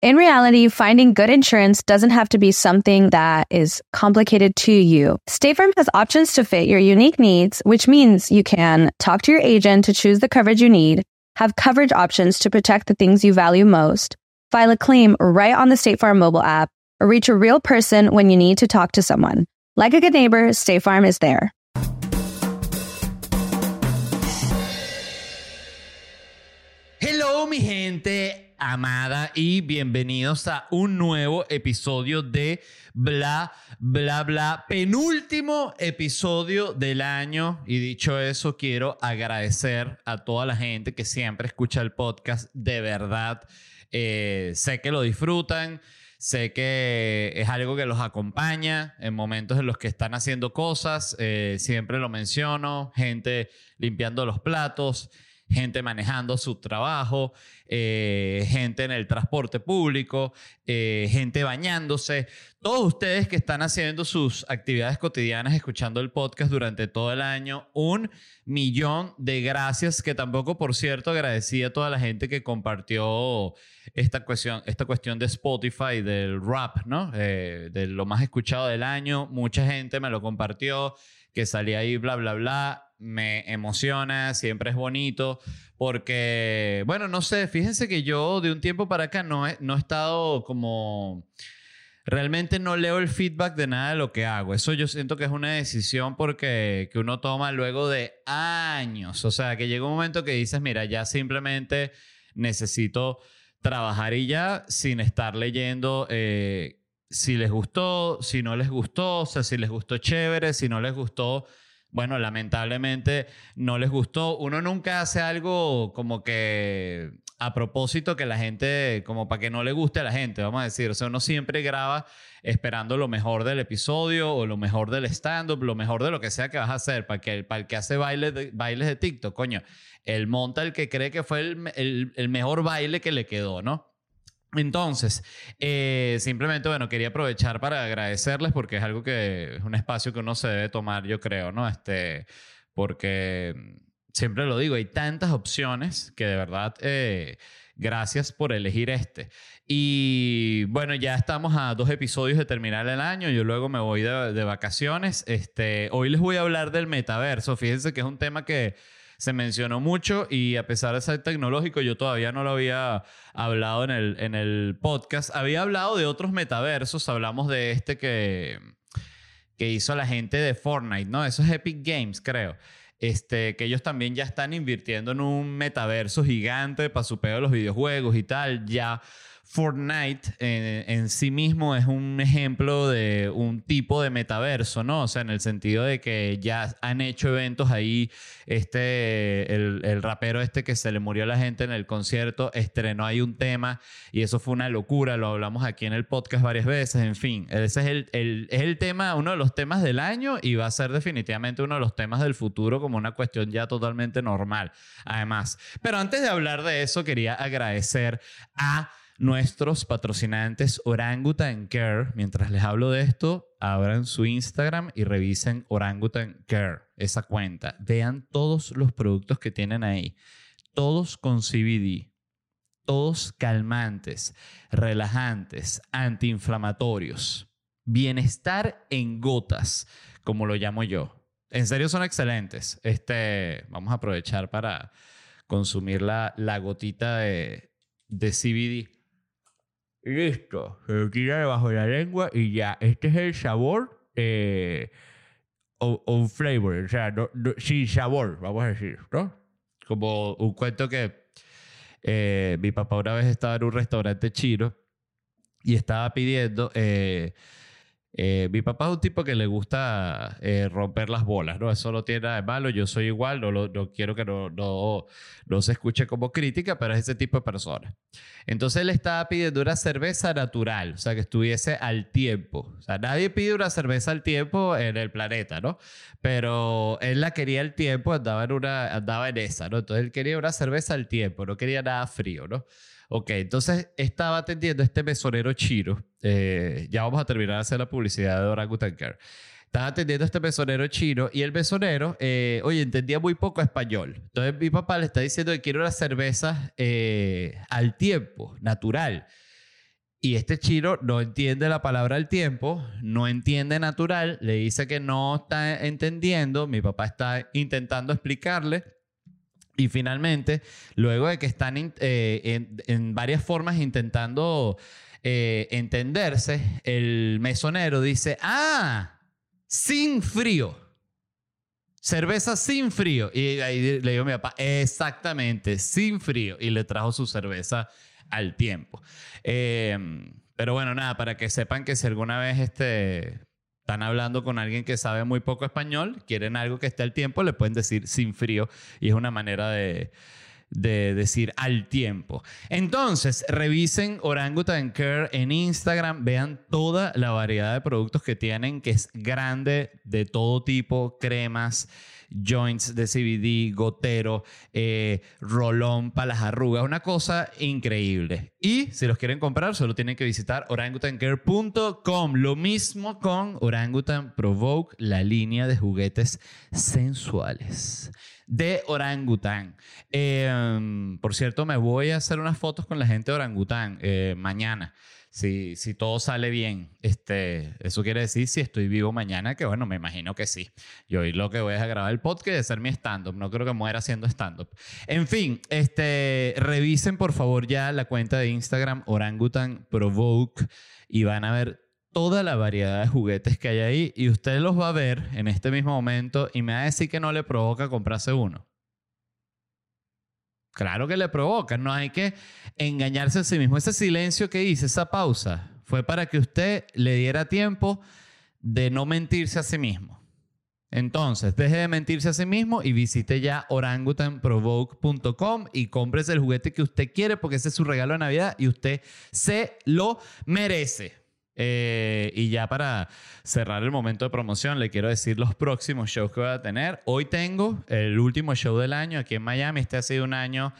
In reality, finding good insurance doesn't have to be something that is complicated to you. State Farm has options to fit your unique needs, which means you can talk to your agent to choose the coverage you need, have coverage options to protect the things you value most, file a claim right on the State Farm mobile app, or reach a real person when you need to talk to someone. Like a good neighbor, State Farm is there. Hello, mi gente amada, y bienvenidos a un nuevo episodio de Bla, Bla, Bla, penúltimo episodio del año. Y dicho eso, quiero agradecer a toda la gente que siempre escucha el podcast. De verdad, eh, sé que lo disfrutan. Sé que es algo que los acompaña en momentos en los que están haciendo cosas. eh, siempre lo menciono. Gente limpiando los platos, gente manejando su trabajo, eh, gente en el transporte público, eh, gente bañándose. Todos ustedes que están haciendo sus actividades cotidianas, escuchando el podcast durante todo el año, un millón de gracias, que tampoco, por cierto, agradecí a toda la gente que compartió esta cuestión, esta cuestión de Spotify, del rap, ¿no? Eh, de lo más escuchado del año. Mucha gente me lo compartió, que salía ahí, bla, bla, bla. Me emociona, siempre es bonito, porque, bueno, no sé, fíjense que yo de un tiempo para acá no he, no he estado como... Realmente no leo el feedback de nada de lo que hago. Eso yo siento que es una decisión porque que uno toma luego de años. O sea, que llega un momento que dices, mira, ya simplemente necesito trabajar y ya sin estar leyendo eh, si les gustó, si no les gustó, o sea, si les gustó chévere, si no les gustó, bueno, lamentablemente no les gustó. Uno nunca hace algo como que a propósito que la gente, como para que no le guste a la gente, vamos a decir. O sea, uno siempre graba esperando lo mejor del episodio o lo mejor del stand-up, lo mejor de lo que sea que vas a hacer. Para, que, para el que hace bailes de, bailes de TikTok, coño, él monta el que cree que fue el, el- el mejor baile que le quedó, ¿no? Entonces, eh, simplemente, bueno, quería aprovechar para agradecerles porque es algo que es un espacio que uno se debe tomar, yo creo, ¿no? Este, porque siempre lo digo, hay tantas opciones que de verdad, eh, gracias por elegir este. Y bueno, ya estamos a dos episodios de terminar el año, yo luego me voy de, de vacaciones. Este, hoy les voy a hablar del metaverso, fíjense que es un tema que se mencionó mucho y a pesar de ser tecnológico, yo todavía no lo había hablado en el, en el podcast. Había hablado de otros metaversos, hablamos de este que, que hizo la gente de Fortnite, ¿no? Eso es Epic Games, creo. Este, que ellos también ya están invirtiendo en un metaverso gigante para su pedo de los videojuegos y tal. Ya Fortnite eh, en sí mismo es un ejemplo de un tipo de metaverso, ¿no? O sea, en el sentido de que ya han hecho eventos ahí. Este, el, el rapero este que se le murió a la gente en el concierto, estrenó ahí un tema y eso fue una locura. Lo hablamos aquí en el podcast varias veces. En fin, ese es el, el- es el tema, uno de los temas del año y va a ser definitivamente uno de los temas del futuro como una cuestión ya totalmente normal, además. Pero antes de hablar de eso, quería agradecer a nuestros patrocinantes Orangutan Care. Mientras les hablo de esto, abran su Instagram y revisen Orangutan Care, esa cuenta. Vean todos los productos que tienen ahí. Todos con CBD. Todos calmantes, relajantes, antiinflamatorios. Bienestar en gotas, como lo llamo yo. En serio son excelentes. Este, vamos a aprovechar para consumir la, la gotita de, de CBD. Listo, se lo tira debajo de la lengua y ya. Este es el sabor eh, on, on flavor, o sea, no- no- sin sabor, vamos a decir, ¿no? Como un cuento que eh, mi papá una vez estaba en un restaurante chino y estaba pidiendo eh, Eh, mi papá es un tipo que le gusta eh, romper las bolas, ¿no? Eso no tiene nada de malo, yo soy igual, no, quiero que no, no, no se escuche como crítica, pero es ese tipo de persona. Entonces él estaba pidiendo una cerveza natural, o sea, que estuviese al tiempo. O sea, nadie pide una cerveza al tiempo en el planeta, ¿no? Pero él la quería al tiempo, andaba en, una, andaba en esa, ¿no? Entonces él quería una cerveza al tiempo, no quería nada frío, ¿no? Ok, entonces estaba atendiendo a este mesonero chino. Eh, ya vamos a terminar de hacer la publicidad de Orangutan Care. Estaba atendiendo a este mesonero chino y el mesonero, eh, oye, entendía muy poco español. Entonces mi papá le está diciendo que quiere una cerveza eh, al tiempo, natural. Y este chino no entiende la palabra al tiempo, no entiende natural, le dice que no está entendiendo. Mi papá está intentando explicarle. Y finalmente, luego de que están eh, en, en varias formas intentando eh, entenderse, el mesonero dice, ah, sin frío. Cerveza sin frío. Y ahí le digo a mi papá, exactamente, sin frío. Y le trajo su cerveza al tiempo. Eh, pero bueno, nada, para que sepan que si alguna vez este, están hablando con alguien que sabe muy poco español, quieren algo que esté al tiempo, le pueden decir sin frío. Y es una manera de, de decir al tiempo. Entonces, revisen Orangutan Care en Instagram, vean toda la variedad de productos que tienen, que es grande, de todo tipo, cremas, joints de CBD, gotero, eh, rolón para las arrugas, una cosa increíble. Y si los quieren comprar, solo tienen que visitar orangutancare.com. Lo mismo con Orangutan Provoke, la línea de juguetes sensuales de Orangutan. Eh, por cierto, me voy a hacer unas fotos con la gente de Orangután eh, mañana. Si, si todo sale bien, este, eso quiere decir si estoy vivo mañana, que bueno, me imagino que sí. Yo hoy lo que voy es a grabar el podcast y hacer mi stand-up. No creo que muera haciendo stand-up. En fin, este, revisen por favor ya la cuenta de Instagram Orangutan Provoke y van a ver toda la variedad de juguetes que hay ahí y usted los va a ver en este mismo momento y me va a decir que no le provoca comprarse uno. Claro que le provoca, no hay que engañarse a sí mismo. Ese silencio que hice, esa pausa, fue para que usted le diera tiempo de no mentirse a sí mismo. Entonces, deje de mentirse a sí mismo y visite ya orangutanprovoke.com y cómprese el juguete que usted quiere porque ese es su regalo de Navidad y usted se lo merece. Eh, y ya para cerrar el momento de promoción, le quiero decir los próximos shows que voy a tener. Hoy tengo el último show del año aquí en Miami. Este ha sido un año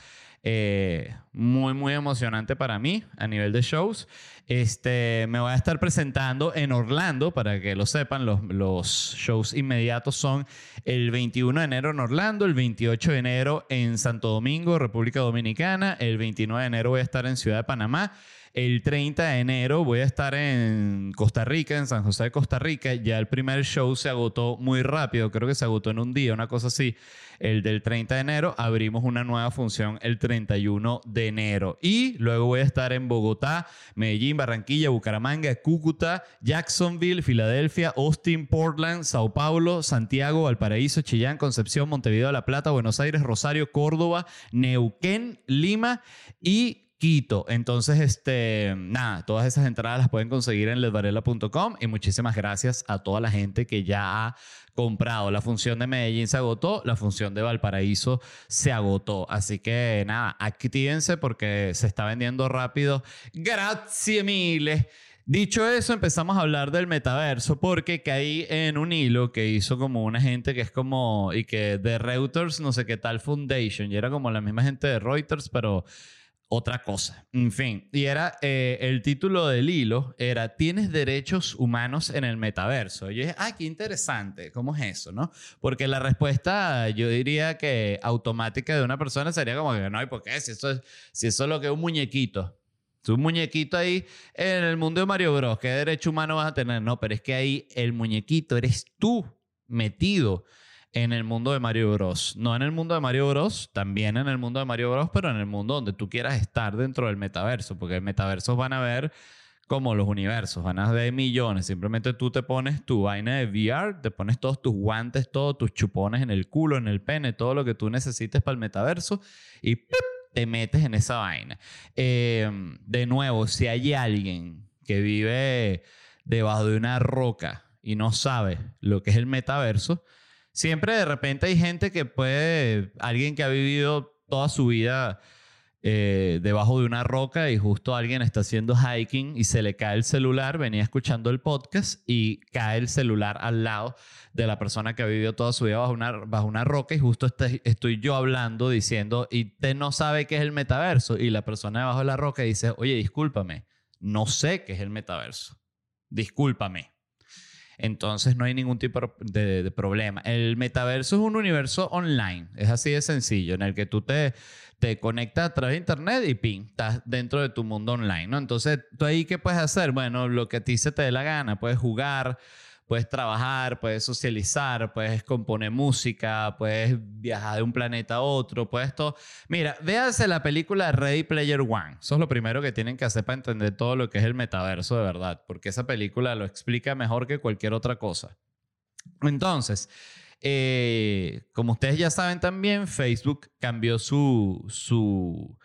eh, muy, muy emocionante para mí a nivel de shows. Este, me voy a estar presentando en Orlando, para que lo sepan, los, los shows inmediatos son el 21 de enero en Orlando, el 28 de enero en Santo Domingo, República Dominicana, el 29 de enero voy a estar en Ciudad de Panamá. El 30 de enero voy a estar en Costa Rica, en San José de Costa Rica. Ya el primer show se agotó muy rápido, creo que se agotó en un día, una cosa así. El del 30 de enero abrimos una nueva función el 31 de enero. Y luego voy a estar en Bogotá, Medellín, Barranquilla, Bucaramanga, Cúcuta, Jacksonville, Filadelfia, Austin, Portland, Sao Paulo, Santiago, Valparaíso, Chillán, Concepción, Montevideo, La Plata, Buenos Aires, Rosario, Córdoba, Neuquén, Lima y Quito. Entonces, este, nada, todas esas entradas las pueden conseguir en ledvarela.com y muchísimas gracias a toda la gente que ya ha comprado. La función de Medellín se agotó, la función de Valparaíso se agotó. Así que nada, actívense porque se está vendiendo rápido. Gracias miles. Dicho eso, empezamos a hablar del metaverso porque caí en un hilo que hizo como una gente que es como, y que de Reuters, no sé qué tal Foundation, y era como la misma gente de Reuters, pero otra cosa. En fin, y era eh, el título del hilo era ¿Tienes derechos humanos en el metaverso? Y yo dije, ah, qué interesante, ¿cómo es eso, no? Porque la respuesta, yo diría que automática de una persona sería como que no, ¿y por qué? Si eso es, si eso es lo que es un muñequito. Un muñequito ahí en el mundo de Mario Bros. ¿Qué derecho humano vas a tener? No, pero es que ahí el muñequito eres tú metido en el mundo de Mario Bros. No en el mundo de Mario Bros, también en el mundo de Mario Bros, pero en el mundo donde tú quieras estar dentro del metaverso, porque el metaverso van a ver como los universos, van a ver millones. Simplemente tú te pones tu vaina de VR, te pones todos tus guantes, todos tus chupones en el culo, en el pene, todo lo que tú necesites para el metaverso y te metes en esa vaina. Eh, de nuevo, si hay alguien que vive debajo de una roca y no sabe lo que es el metaverso, siempre de repente hay gente que puede, alguien que ha vivido toda su vida eh, debajo de una roca y justo alguien está haciendo hiking y se le cae el celular, venía escuchando el podcast y cae el celular al lado de la persona que ha vivido toda su vida bajo una, roca y justo estoy yo hablando diciendo, y usted no sabe qué es el metaverso y la persona debajo de la roca dice, oye, discúlpame, no sé qué es el metaverso, discúlpame. Entonces no hay ningún tipo de, problema. El metaverso es un universo online, es así de sencillo, en el que tú te, te conectas a través de internet y ping, estás dentro de tu mundo online, ¿no? Entonces, ¿tú ahí qué puedes hacer? Bueno, lo que a ti se te dé la gana, puedes jugar, puedes trabajar, puedes socializar, puedes componer música, puedes viajar de un planeta a otro, puedes todo. Mira, véase la película Ready Player One. Eso es lo primero que tienen que hacer para entender todo lo que es el metaverso de verdad, porque esa película lo explica mejor que cualquier otra cosa. Entonces, eh, como ustedes ya saben también, Facebook cambió su, su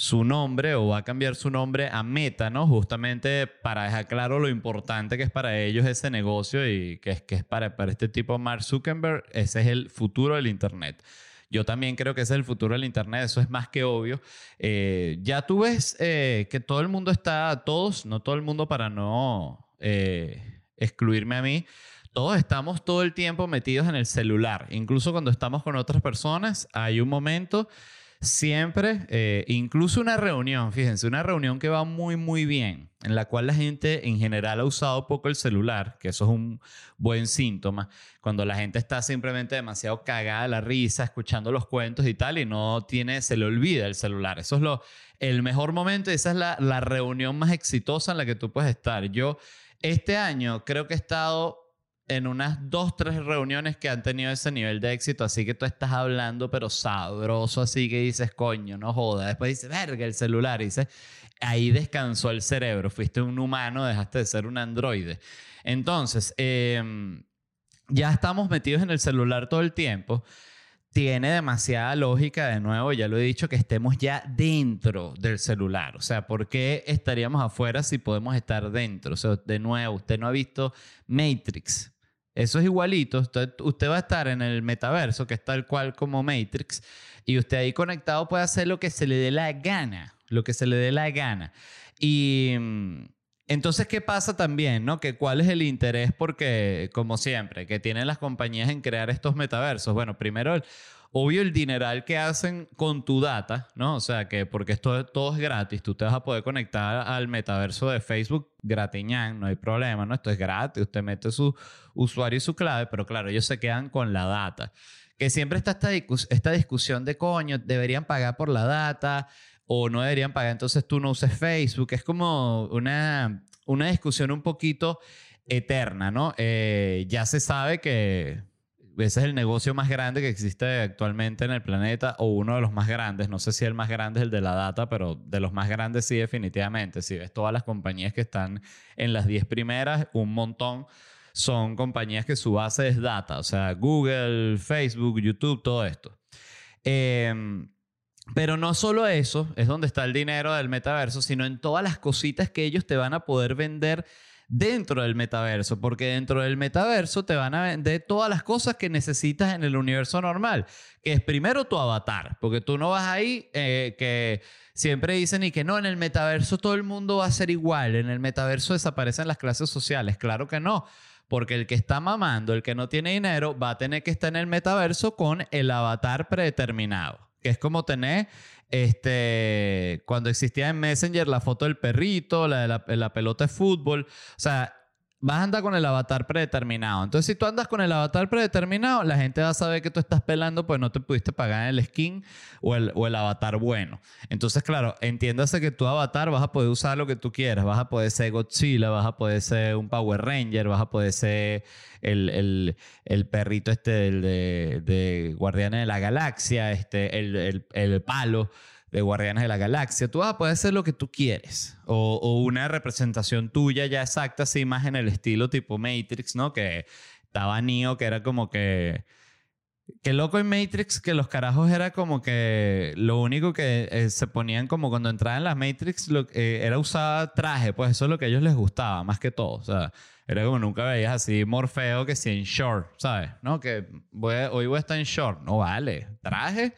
su nombre o va a cambiar su nombre a Meta, ¿no? Justamente para dejar claro lo importante que es para ellos ese negocio y que es, que es para, para este tipo Mark Zuckerberg, ese es el futuro del Internet. Yo también creo que ese es el futuro del Internet, eso es más que obvio. Eh, ya tú ves eh, que todo el mundo está, todos, no todo el mundo para no eh, excluirme a mí, todos estamos todo el tiempo metidos en el celular. Incluso cuando estamos con otras personas, hay un momento siempre, eh, incluso una reunión, fíjense, una reunión que va muy, muy bien, en la cual la gente en general ha usado poco el celular, que eso es un buen síntoma, cuando la gente está simplemente demasiado cagada de la risa, escuchando los cuentos y tal, y no tiene, se le olvida el celular. Eso es lo, el mejor momento, esa es la, la reunión más exitosa en la que tú puedes estar. Yo, este año, creo que he estado en unas dos, tres reuniones que han tenido ese nivel de éxito, así que tú estás hablando, pero sabroso, así que dices, coño, no joda. Después dices, verga, el celular. Y dices, ahí descansó el cerebro, fuiste un humano, dejaste de ser un androide. Entonces, em, ya estamos metidos en el celular todo el tiempo. Tiene demasiada lógica, de nuevo, ya lo he dicho, que estemos ya dentro del celular. O sea, ¿por qué estaríamos afuera si podemos estar dentro? O sea, de nuevo, usted no ha visto Matrix. Eso es igualito. Usted, va a estar en el metaverso, que es tal cual como Matrix, y usted ahí conectado puede hacer lo que se le dé la gana, lo que se le dé la gana. Y mm, entonces, ¿qué pasa también? ¿no? Que ¿Cuál es el interés? Porque, como siempre, que tienen las compañías en crear estos metaversos. Bueno, primero, obvio el dineral que hacen con tu data, ¿no? O sea, que porque esto todo es gratis, tú te vas a poder conectar al metaverso de Facebook gratiñán, no hay problema, ¿no? Esto es gratis, usted mete su usuario y su clave, pero claro, ellos se quedan con la data. Que siempre está esta, discusión de coño, deberían pagar por la data o no deberían pagar, entonces tú no uses Facebook. Es como una, una discusión un poquito eterna, ¿no? Eh, ya se sabe que ese es el negocio más grande que existe actualmente en el planeta o uno de los más grandes. No sé si el más grande es el de la data, pero de los más grandes sí definitivamente. Si ves todas las compañías que están en las 10 primeras, un montón son compañías que su base es data, o sea, Google, Facebook, YouTube, todo esto. Em, pero no solo eso, es donde está el dinero del metaverso, sino en todas las cositas que ellos te van a poder vender dentro del metaverso, porque dentro del metaverso te van a vender todas las cosas que necesitas en el universo normal, que es primero tu avatar, porque tú no vas ahí eh, que siempre dicen y que no, en el metaverso todo el mundo va a ser igual, en el metaverso desaparecen las clases sociales, claro que no. Porque el que está mamando, el que no tiene dinero, va a tener que estar en el metaverso con el avatar predeterminado. Que es como tener este, cuando existía en Messenger la foto del perrito, la de la, pelota de fútbol. O sea, vas a andar con el avatar predeterminado. Entonces, si tú andas con el avatar predeterminado, la gente va a saber que tú estás pelando, pues no te pudiste pagar el skin o el, o el avatar bueno. Entonces, claro, entiéndase que tu avatar vas a poder usar lo que tú quieras. Vas a poder ser Godzilla, vas a poder ser un Power Ranger, vas a poder ser el, el, perrito este de, de, Guardianes de la Galaxia, este, el, el palo de Guardianes de la Galaxia. Tú vas a poder hacer lo que tú quieres. O, o, una representación tuya ya exacta, así más en el estilo tipo Matrix, ¿no? Que estaba Neo, que era como que Qué loco en Matrix que los carajos era como que lo único que eh, se ponían como cuando entraban en las Matrix lo, eh, era usar traje, pues eso es lo que a ellos les gustaba más que todo. O sea, era como nunca veías así Morfeo que si en short, ¿sabes? ¿No? Que voy hoy voy a estar en short. No vale. Traje,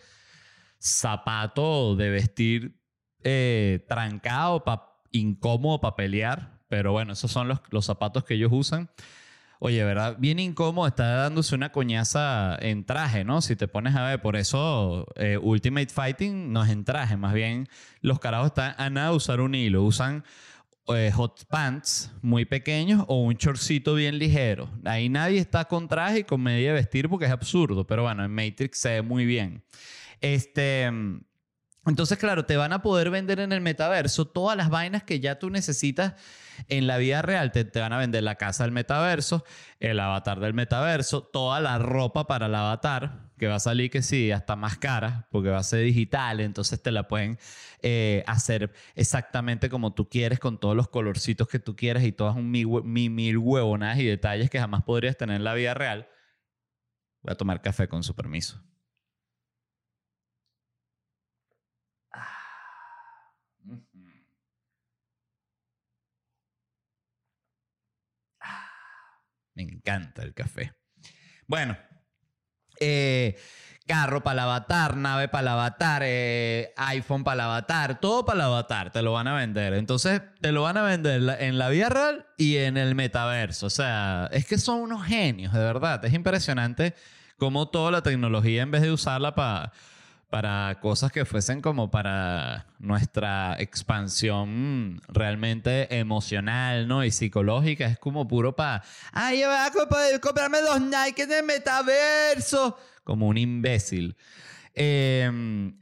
zapato de vestir eh, trancado, pa- incómodo para pelear. Pero bueno, esos son los, los zapatos que ellos usan. Oye, ¿verdad? Bien incómodo, está dándose una coñaza en traje, ¿no? Si te pones a ver, por eso eh, Ultimate Fighting no es en traje, más bien los carajos están a nada usar un hilo, usan eh, hot pants muy pequeños o un chorcito bien ligero. Ahí nadie está con traje y con medida vestir porque es absurdo, pero bueno, en Matrix se ve muy bien. Este. Entonces, claro, te van a poder vender en el metaverso todas las vainas que ya tú necesitas en la vida real. Te, te van a vender la casa del metaverso, el avatar del metaverso, toda la ropa para el avatar, que va a salir que sí, hasta más cara, porque va a ser digital, entonces te la pueden eh, hacer exactamente como tú quieres, con todos los colorcitos que tú quieras y todas un mil, mil huevonas y detalles que jamás podrías tener en la vida real. Voy a tomar café con su permiso. Me encanta el café. Bueno, eh, carro para el avatar, nave para el avatar, eh, iPhone para el avatar, todo para el avatar, te lo van a vender. Entonces, te lo van a vender en la vida real y en el metaverso. O sea, es que son unos genios, de verdad. Es impresionante cómo toda la tecnología, en vez de usarla para para cosas que fuesen como para nuestra expansión realmente emocional, ¿no? Y psicológica. Es como puro para, ay, yo voy a comp- comprarme los Nike del metaverso. Como un imbécil. Eh,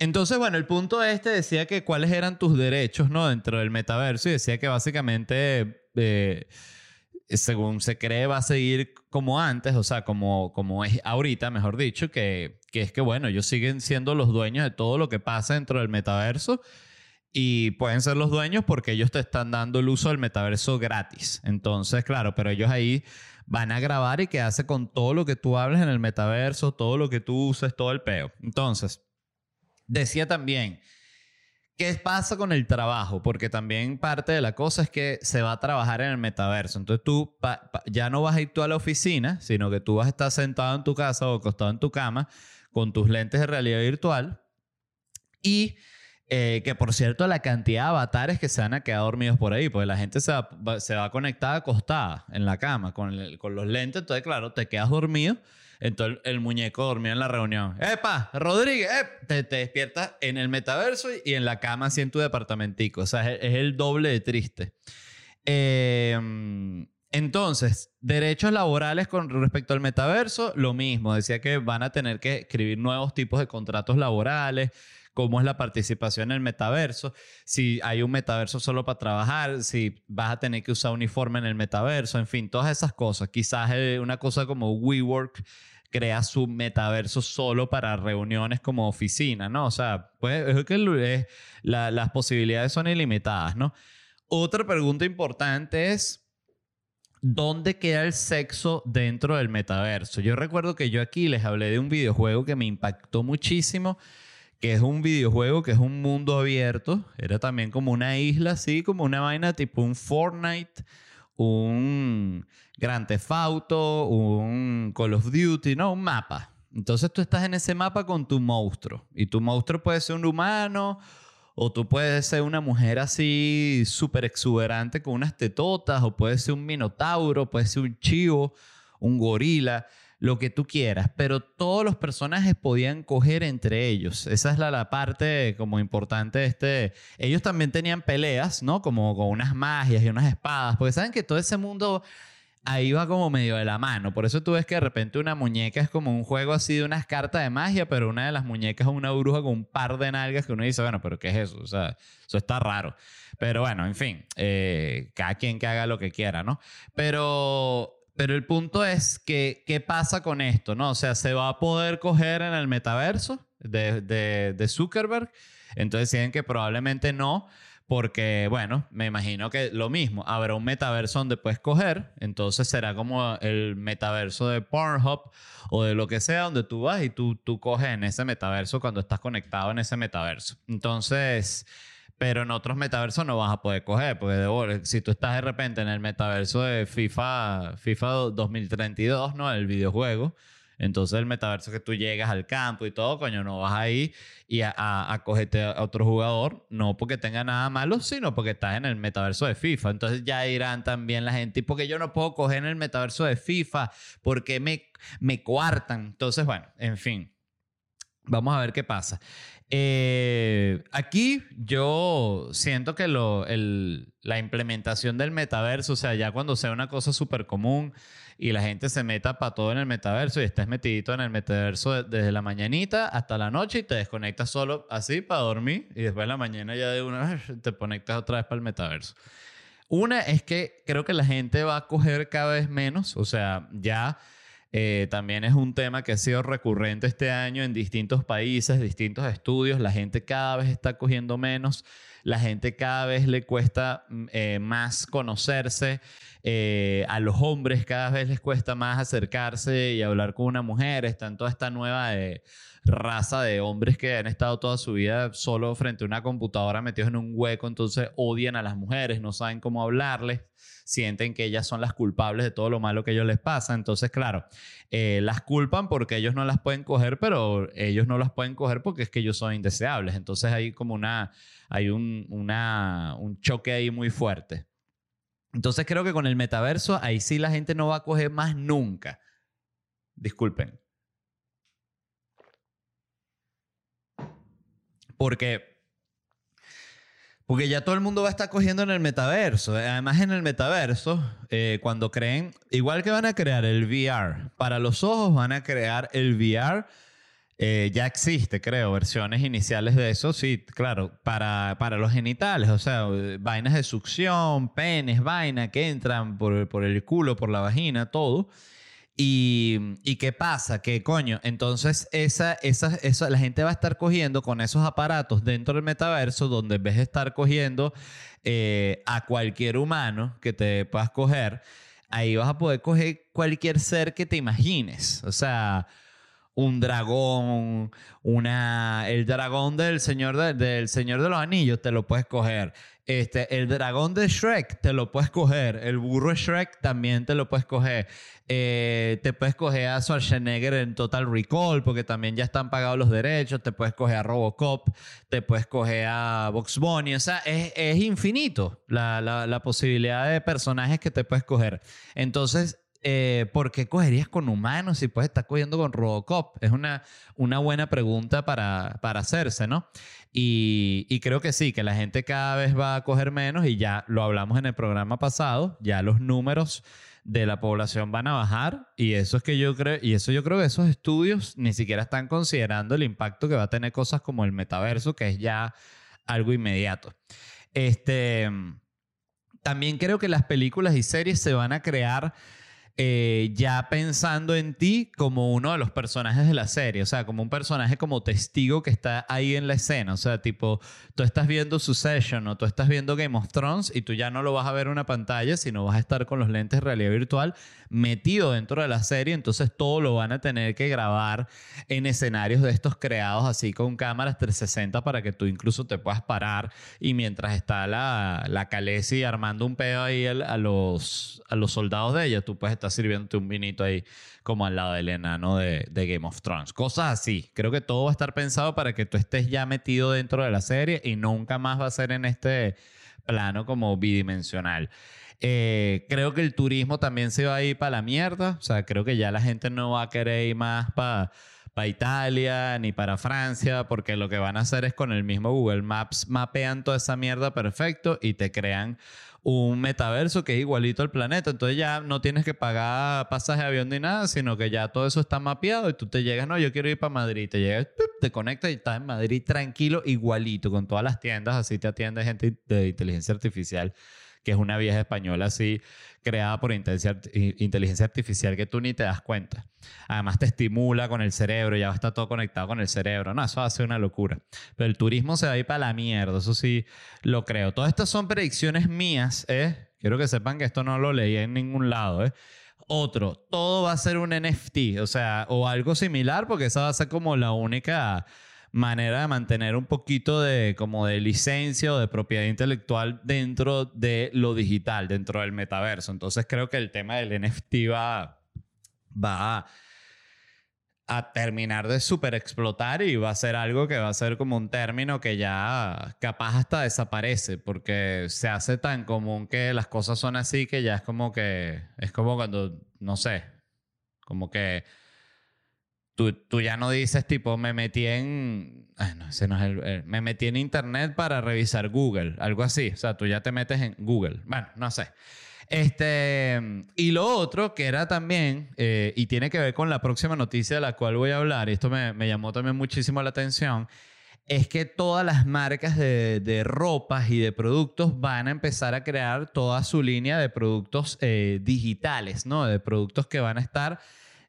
entonces, bueno, el punto este decía que cuáles eran tus derechos, ¿no? Dentro del metaverso y decía que básicamente... eh, según se cree, va a seguir como antes, o sea, como, como es ahorita, mejor dicho, que, que es que, bueno, ellos siguen siendo los dueños de todo lo que pasa dentro del metaverso y pueden ser los dueños porque ellos te están dando el uso del metaverso gratis. Entonces, claro, pero ellos ahí van a grabar y qué hace con todo lo que tú hables en el metaverso, todo lo que tú uses, todo el peo. Entonces, decía también... ¿Qué pasa con el trabajo? Porque también parte de la cosa es que se va a trabajar en el metaverso. Entonces tú ya no vas a ir tú a la oficina, sino que tú vas a estar sentado en tu casa o acostado en tu cama con tus lentes de realidad virtual. Y eh, que por cierto, la cantidad de avatares que se van a quedar dormidos por ahí, porque la gente se va, se va a conectar acostada en la cama con, el- con los lentes. Entonces, claro, te quedas dormido. Entonces el muñeco dormía en la reunión. ¡Epa! Rodríguez, ep! Te, te despiertas en el metaverso y en la cama así en tu departamentico. O sea, es, es el doble de triste. Eh, entonces, derechos laborales con respecto al metaverso, lo mismo. Decía que van a tener que escribir nuevos tipos de contratos laborales, cómo es la participación en el metaverso, si hay un metaverso solo para trabajar, si vas a tener que usar uniforme en el metaverso, en fin, todas esas cosas. Quizás eh, una cosa como WeWork crea su metaverso solo para reuniones como oficina, ¿no? O sea, pues es que las posibilidades son ilimitadas, ¿no? Otra pregunta importante es, ¿dónde queda el sexo dentro del metaverso? Yo recuerdo que yo aquí les hablé de un videojuego que me impactó muchísimo, que es un videojuego que es un mundo abierto, era también como una isla, así como una vaina tipo un Fortnite, un Grand Theft Auto, un Call of Duty, no, un mapa. Entonces tú estás en ese mapa con tu monstruo y tu monstruo puede ser un humano o tú puedes ser una mujer así súper exuberante con unas tetotas o puedes ser un minotauro, puedes ser un chivo, un gorila lo que tú quieras, pero todos los personajes podían coger entre ellos. Esa es la, la parte como importante de este... Ellos también tenían peleas, ¿no? Como con unas magias y unas espadas, porque saben que todo ese mundo ahí va como medio de la mano. Por eso tú ves que de repente una muñeca es como un juego así de unas cartas de magia, pero una de las muñecas es una bruja con un par de nalgas que uno dice, bueno, pero ¿qué es eso? O sea, eso está raro. Pero bueno, en fin, eh, cada quien que haga lo que quiera, ¿no? Pero pero el punto es que, ¿qué pasa con esto? ¿no? O sea, ¿se va a poder coger en el metaverso de, de, de Zuckerberg? Entonces deciden que probablemente no, Porque, bueno, me imagino que lo mismo, habrá un metaverso donde puedes coger, entonces será como el metaverso de Pornhub o de lo que sea, donde tú vas y tú, tú coges en ese metaverso cuando estás conectado en ese metaverso. Entonces, pero en otros metaversos no vas a poder coger, porque si tú estás de repente en el metaverso de FIFA, FIFA 2032, ¿no? El videojuego entonces el metaverso que tú llegas al campo y todo, coño, no vas ahí y a, a, cogerte a otro jugador, no porque tenga nada malo, sino porque estás en el metaverso de FIFA. Entonces ya irán también la gente, porque yo no puedo coger en el metaverso de FIFA, porque me, me coartan. Entonces, bueno, en fin. Vamos a ver qué pasa. Eh, aquí yo siento que lo, el, la implementación del metaverso, o sea, ya cuando sea una cosa súper común, y la gente se meta para todo en el metaverso y estés metidito en el metaverso desde la mañanita hasta la noche y te desconectas solo así para dormir y después en la mañana ya de una vez te conectas otra vez para el metaverso. Una es que creo que la gente va a coger cada vez menos, o sea, ya eh, también es un tema que ha sido recurrente este año en distintos países, distintos estudios, la gente cada vez está cogiendo menos, la gente cada vez le cuesta mm, eh, más conocerse. Eh, a los hombres cada vez les cuesta más acercarse y hablar con una mujer. Está toda esta nueva eh, raza de hombres que han estado toda su vida solo frente a una computadora metidos en un hueco, entonces odian a las mujeres, no saben cómo hablarles, sienten que ellas son las culpables de todo lo malo que ellos les pasa. Entonces, claro, eh, las culpan porque ellos no las pueden coger, pero ellos no las pueden coger porque es que ellos son indeseables. Entonces hay como una, hay un, un choque ahí muy fuerte. Entonces creo que con el metaverso ahí sí la gente no va a coger más nunca. Disculpen. Porque, porque ya todo el mundo va a estar cogiendo en el metaverso. Además en el metaverso, eh, cuando creen, igual que van a crear el VR, para los ojos van a crear el VR eh, ya existe, creo, versiones iniciales de eso, sí, claro, para, para los genitales, o sea, vainas de succión, penes, vainas que entran por, por el culo, por la vagina, todo. Y, y, qué pasa? Que coño, entonces esa, esa, esa, la gente va a estar cogiendo con esos aparatos dentro del metaverso, donde en vez de estar cogiendo eh, a cualquier humano que te puedas coger, ahí vas a poder coger cualquier ser que te imagines. O sea, un dragón, una, el dragón del señor de, del Señor de los Anillos, te lo puedes coger. Este, el dragón de Shrek te lo puedes coger. El burro de Shrek también te lo puedes coger. Eh, te puedes coger a Schwarzenegger en Total Recall porque también ya están pagados los derechos. Te puedes coger a Robocop. Te puedes coger a Box Bunny. O sea, es, es infinito la, la, posibilidad de personajes que te puedes coger. Entonces, eh, ¿por qué cogerías con humanos si puedes estar cogiendo con Robocop? Es una, una buena pregunta para, para hacerse, ¿no? Y, y, creo que sí, que la gente cada vez va a coger menos y ya lo hablamos en el programa pasado, ya los números de la población van a bajar y eso es que yo creo, y eso yo creo que esos estudios ni siquiera están considerando el impacto que va a tener cosas como el metaverso, que es ya algo inmediato. Este, también creo que las películas y series se van a crear eh, ya pensando en ti como uno de los personajes de la serie, o sea, como un personaje como testigo que está ahí en la escena, o sea, tipo, tú estás viendo Succession o tú estás viendo Game of Thrones y tú ya no lo vas a ver en una pantalla, sino vas a estar con los lentes de realidad virtual metido dentro de la serie, entonces todo lo van a tener que grabar en escenarios de estos creados así con cámaras 360 para que tú incluso te puedas parar y mientras está la, la Calesi armando un pedo ahí a los, a los soldados de ella, tú puedes estar sirviéndote un vinito ahí como al lado del enano de, de, Game of Thrones. Cosas así. Creo que todo va a estar pensado para que tú estés ya metido dentro de la serie y nunca más va a ser en este plano como bidimensional. Eh, creo que el turismo también se va a ir para la mierda. O sea, creo que ya la gente no va a querer ir más para para Italia ni para Francia, porque lo que van a hacer es con el mismo Google Maps mapean toda esa mierda perfecto y te crean un metaverso que es igualito al planeta. Entonces ya no tienes que pagar pasaje de avión ni nada, sino que ya todo eso está mapeado y tú te llegas, no, yo quiero ir para Madrid. Te llegas, te conectas y estás en Madrid tranquilo, igualito, con todas las tiendas, así te atiende gente de inteligencia artificial que es una vieja española así creada por inteligencia artificial que tú ni te das cuenta. Además te estimula con el cerebro, ya está todo conectado con el cerebro. No, eso ser una locura. Pero el turismo se va a ir para la mierda, eso sí lo creo. Todas estas son predicciones mías, ¿eh? Quiero que sepan que esto no lo leí en ningún lado, ¿eh? Otro, todo va a ser un NFT, o sea, o algo similar, porque esa va a ser como la única manera de mantener un poquito de como de licencia o de propiedad intelectual dentro de lo digital, dentro del metaverso. Entonces creo que el tema del NFT va, va a, terminar de super explotar y va a ser algo que va a ser como un término que ya capaz hasta desaparece porque se hace tan común que las cosas son así que ya es como que es como cuando, no sé, como que Tú, ya no dices tipo, me metí en... no, ese no es el, Me metí en internet para revisar Google, algo así. O sea, tú ya te metes en Google. Bueno, no sé. Este, y lo otro que era también, eh, y tiene que ver con la próxima noticia de la cual voy a hablar, y esto me, me llamó también muchísimo la atención, es que todas las marcas de, de, ropas y de productos van a empezar a crear toda su línea de productos eh, digitales, ¿no? De productos que van a estar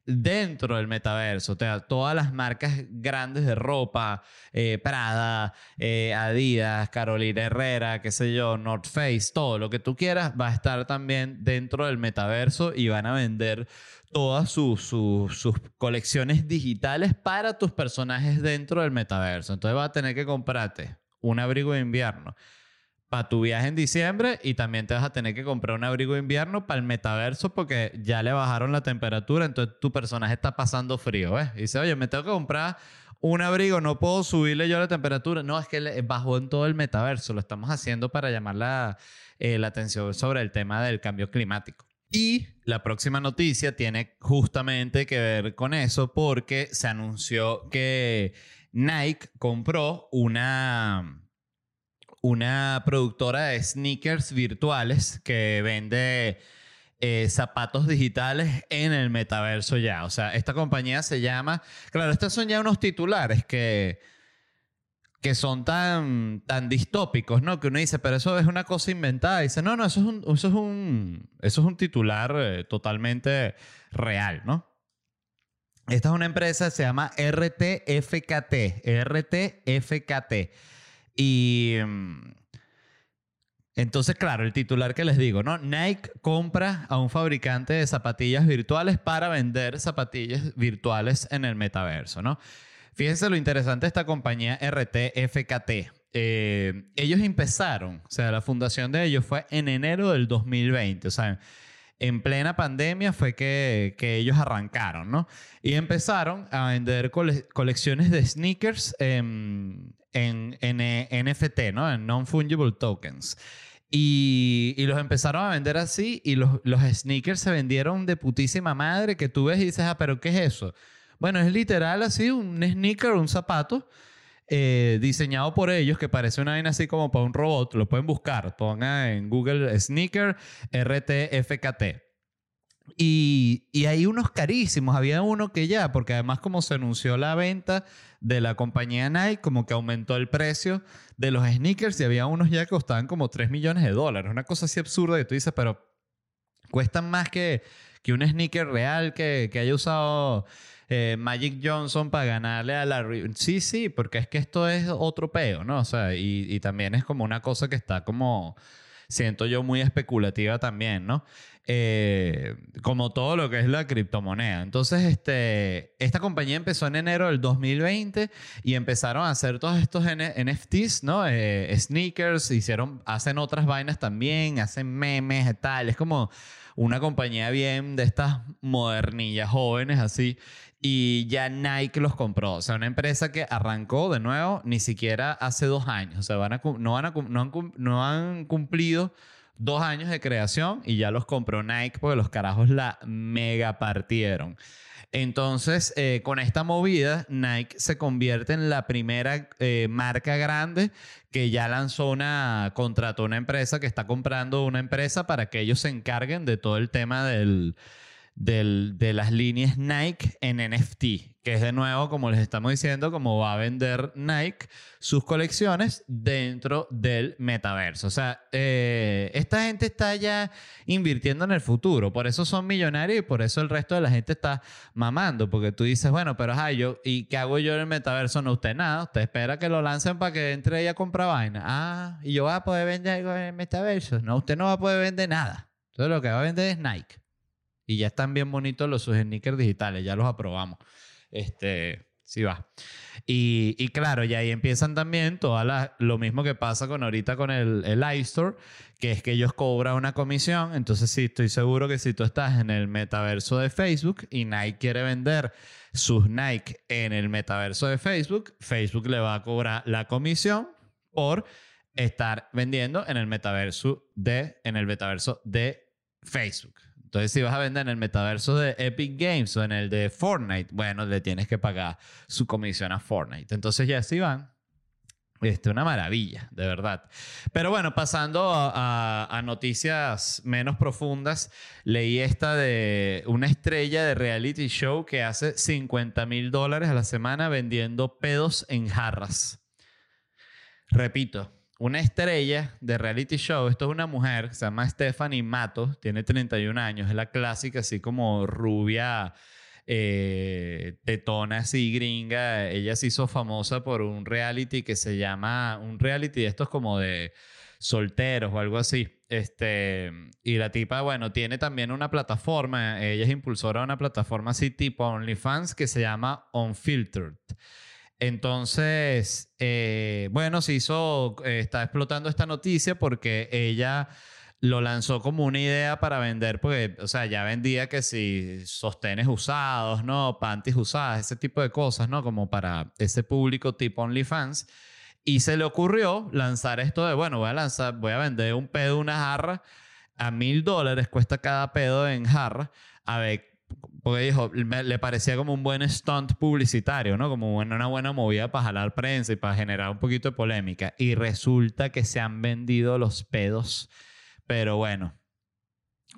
dentro del metaverso. O sea, todas las marcas grandes de ropa, eh, Prada, eh, Adidas, Carolina Herrera, qué sé yo, North Face, todo lo que tú quieras va a estar también dentro del metaverso y van a vender todas sus, sus colecciones digitales para tus personajes dentro del metaverso. Entonces vas a tener que comprarte un abrigo de invierno para tu viaje en diciembre y también te vas a tener que comprar un abrigo de invierno para el metaverso porque ya le bajaron la temperatura, entonces tu personaje está pasando frío, ¿ves? Dice, oye, me tengo que comprar un abrigo, no puedo subirle yo la temperatura. No, es que bajó en todo el metaverso, lo estamos haciendo para llamar la, eh, la atención sobre el tema del cambio climático. Y la próxima noticia tiene justamente que ver con eso porque se anunció que Nike compró una una productora de sneakers virtuales que vende eh, zapatos digitales en el metaverso ya. O sea, esta compañía se llama... Claro, estos son ya unos titulares que, que son tan, tan distópicos, ¿no? Que uno dice, pero eso es una cosa inventada. Y dice, no, no, eso es un, eso es un, eso es un titular eh, totalmente real, ¿no? Esta es una empresa se llama RTFKT. RTFKT. Y mm, entonces, claro, el titular que les digo, ¿no? Nike compra a un fabricante de zapatillas virtuales para vender zapatillas virtuales en el metaverso, ¿no? Fíjense lo interesante de esta compañía RTFKT. Eh, ellos empezaron, o sea, la fundación de ellos fue en enero del 2020, o sea, en plena pandemia fue que, que ellos arrancaron, ¿no? Y empezaron a vender colecciones de sneakers en, en, NFT, ¿no? En Non-Fungible Tokens. Y, y, los empezaron a vender así y los, los sneakers se vendieron de putísima madre que tú ves y dices, ah, pero ¿qué es eso? Bueno, es literal así, un sneaker, un zapato eh, diseñado por ellos que parece una vaina así como para un robot. Lo pueden buscar, pongan en Google sneaker RTFKT. Y, y hay unos carísimos. Había uno que ya, porque además como se anunció la venta de la compañía Nike, como que aumentó el precio de los sneakers y había unos ya que costaban como 3 millones de dólares. Una cosa así absurda que tú dices, pero cuestan más que, que un sneaker real que, que haya usado eh, Magic Johnson para ganarle a la... Sí, sí, porque es que esto es otro peo, ¿no? O sea, y, y también es como una cosa que está como siento yo muy especulativa también, ¿no? Eh, como todo lo que es la criptomoneda. Entonces, este, esta compañía empezó en enero del 2020 y empezaron a hacer todos estos NFTs, ¿no? Eh, sneakers, hicieron, hacen otras vainas también, hacen memes y tal. Es como una compañía bien de estas modernillas jóvenes así. Y ya Nike los compró. O sea, una empresa que arrancó de nuevo ni siquiera hace dos años. O sea, van a, no, van a, no, han, no han cumplido dos años de creación y ya los compró Nike porque los carajos la mega partieron. Entonces, eh, con esta movida, Nike se convierte en la primera eh, marca grande que ya lanzó una, contrató una empresa que está comprando una empresa para que ellos se encarguen de todo el tema del, del, de las líneas Nike en NFT, que es de nuevo, como les estamos diciendo, como va a vender Nike sus colecciones dentro del metaverso. O sea, eh, esta gente está ya invirtiendo en el futuro, por eso son millonarios y por eso el resto de la gente está mamando, porque tú dices, bueno, pero yo, ¿y qué hago yo en el metaverso? No, usted nada, usted espera que lo lancen para que entre ella a comprar vaina. Ah, y yo voy a poder vender algo en el metaverso. No, usted no va a poder vender nada. Entonces lo que va a vender es Nike. Y ya están bien bonitos los sus sneakers digitales, ya los aprobamos. Este, sí va. Y, y claro, y ahí empiezan también todas las, lo mismo que pasa con ahorita con el, el iStore, que es que ellos cobran una comisión. Entonces sí, estoy seguro que si tú estás en el metaverso de Facebook y Nike quiere vender sus Nike en el metaverso de Facebook, Facebook le va a cobrar la comisión por estar vendiendo en el metaverso de, en el metaverso de Facebook. Entonces, si vas a vender en el metaverso de Epic Games o en el de Fortnite, bueno, le tienes que pagar su comisión a Fortnite. Entonces, ya sí van. Este, una maravilla, de verdad. Pero bueno, pasando a, a, noticias menos profundas, leí esta de una estrella de reality show que hace 50 mil dólares a la semana vendiendo pedos en jarras. Repito, una estrella de reality show. Esto es una mujer, se llama Stephanie Mato, tiene 31 años, es la clásica, así como rubia, eh, tetona, así gringa. Ella se hizo famosa por un reality que se llama, un reality de estos como de solteros o algo así. Este, y la tipa, bueno, tiene también una plataforma, ella es impulsora de una plataforma así tipo OnlyFans que se llama Unfiltered. Entonces, eh, bueno, se hizo, eh, está explotando esta noticia porque ella lo lanzó como una idea para vender, porque, o sea, ya vendía que si sostenes usados, ¿no? Panties usadas, ese tipo de cosas, ¿no? Como para ese público tipo OnlyFans. Y se le ocurrió lanzar esto de, bueno, voy a lanzar, voy a vender un pedo, una jarra, a mil dólares cuesta cada pedo en jarra. A ver, porque dijo, le parecía como un buen stunt publicitario, ¿no? Como una buena movida para jalar prensa y para generar un poquito de polémica. Y resulta que se han vendido los pedos, pero bueno,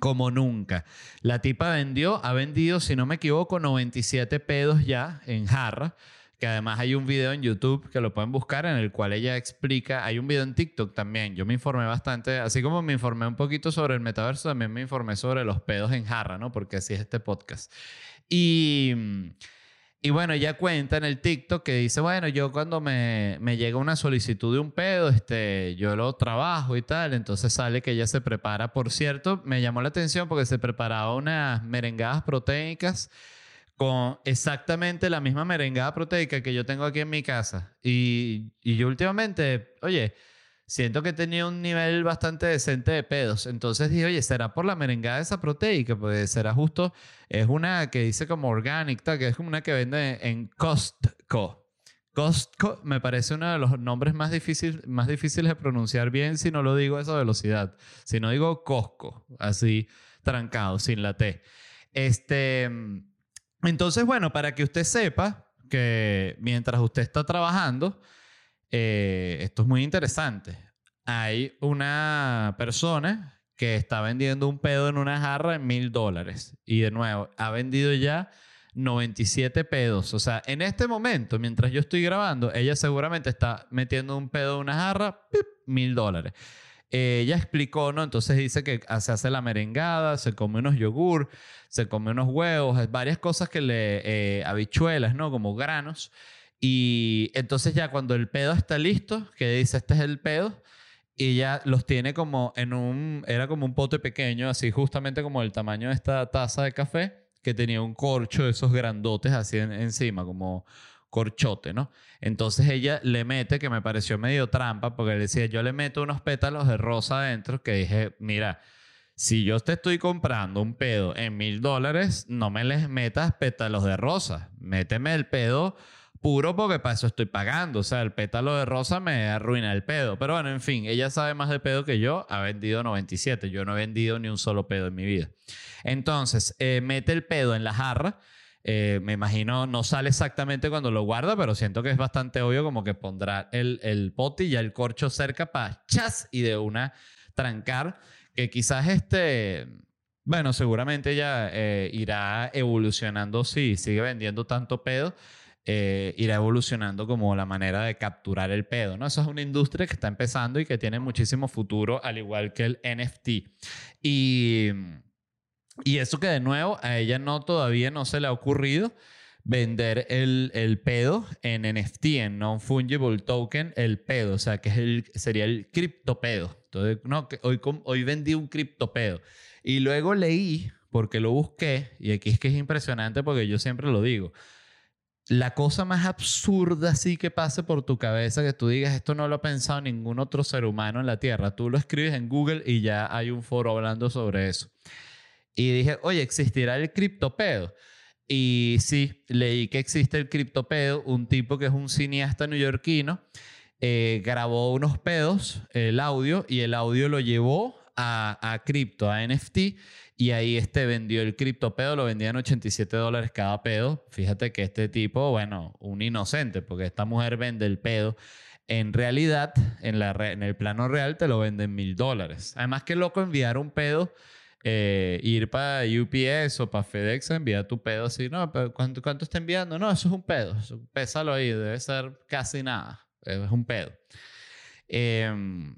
como nunca. La tipa vendió, ha vendido, si no me equivoco, 97 pedos ya en jarra que además hay un video en YouTube que lo pueden buscar en el cual ella explica, hay un video en TikTok también, yo me informé bastante, así como me informé un poquito sobre el metaverso, también me informé sobre los pedos en jarra, ¿no? Porque así es este podcast. Y, y bueno, ella cuenta en el TikTok que dice, bueno, yo cuando me, me llega una solicitud de un pedo, este, yo lo trabajo y tal, entonces sale que ella se prepara, por cierto, me llamó la atención porque se preparaba unas merengadas proteicas con exactamente la misma merengada proteica que yo tengo aquí en mi casa. Y, yo últimamente, oye, siento que tenía un nivel bastante decente de pedos. Entonces dije, oye, ¿será por la merengada esa proteica? Pues será justo, es una que dice como organic, que es como una que vende en Costco. Costco me parece uno de los nombres más, difícil, más difíciles de pronunciar bien si no lo digo a esa velocidad. Si no digo Costco, así trancado, sin la T. Este... Entonces, bueno, para que usted sepa que mientras usted está trabajando, eh, esto es muy interesante. Hay una persona que está vendiendo un pedo en una jarra en mil dólares. Y de nuevo, ha vendido ya 97 pedos. O sea, en este momento, mientras yo estoy grabando, ella seguramente está metiendo un pedo en una jarra, mil dólares. Eh, ella explicó, ¿no? Entonces dice que se hace la merengada, se come unos yogur, se come unos huevos, varias cosas que le, eh, habichuelas, ¿no? Como granos. Y entonces ya cuando el pedo está listo, que dice, este es el pedo, y ella los tiene como en un, era como un pote pequeño, así justamente como el tamaño de esta taza de café, que tenía un corcho de esos grandotes así encima, como corchote, ¿no? Entonces ella le mete, que me pareció medio trampa, porque decía, yo le meto unos pétalos de rosa adentro, que dije, mira, si yo te estoy comprando un pedo en mil dólares, no me les metas pétalos de rosa, méteme el pedo puro porque para eso estoy pagando. O sea, el pétalo de rosa me arruina el pedo. Pero bueno, en fin, ella sabe más de pedo que yo. Ha vendido 97. Yo no he vendido ni un solo pedo en mi vida. Entonces, eh, mete el pedo en la jarra eh, me imagino, no sale exactamente cuando lo guarda, pero siento que es bastante obvio como que pondrá el, el pote y ya el corcho cerca para chas y de una trancar. Que quizás este, bueno, seguramente ya eh, irá evolucionando, si sigue vendiendo tanto pedo, eh, irá evolucionando como la manera de capturar el pedo, ¿no? Esa es una industria que está empezando y que tiene muchísimo futuro, al igual que el NFT. Y, y eso que de nuevo a ella no todavía no se le ha ocurrido vender el, el pedo en NFT, en Non-Fungible Token, el pedo, o sea, que es el, sería el criptopedo. Entonces, no, hoy, hoy vendí un criptopedo. Y luego leí, porque lo busqué, y aquí es que es impresionante porque yo siempre lo digo, la cosa más absurda así que pase por tu cabeza, que tú digas, esto no lo ha pensado ningún otro ser humano en la Tierra, tú lo escribes en Google y ya hay un foro hablando sobre eso. Y dije, oye, ¿existirá el criptopedo? Y sí, leí que existe el criptopedo, un tipo que es un cineasta neoyorquino, eh, grabó unos pedos, el audio, y el audio lo llevó a, a cripto, a NFT, y ahí este vendió el criptopedo, lo vendía en 87 dólares cada pedo. Fíjate que este tipo, bueno, un inocente, porque esta mujer vende el pedo. En realidad, en, la en el plano real, te lo venden mil dólares. Además, qué loco enviar un pedo eh, ir para UPS o para FedEx a enviar tu pedo así, no, pero ¿cuánto, ¿cuánto está enviando? No, eso es un pedo, pésalo ahí, debe ser casi nada, es un pedo. Em,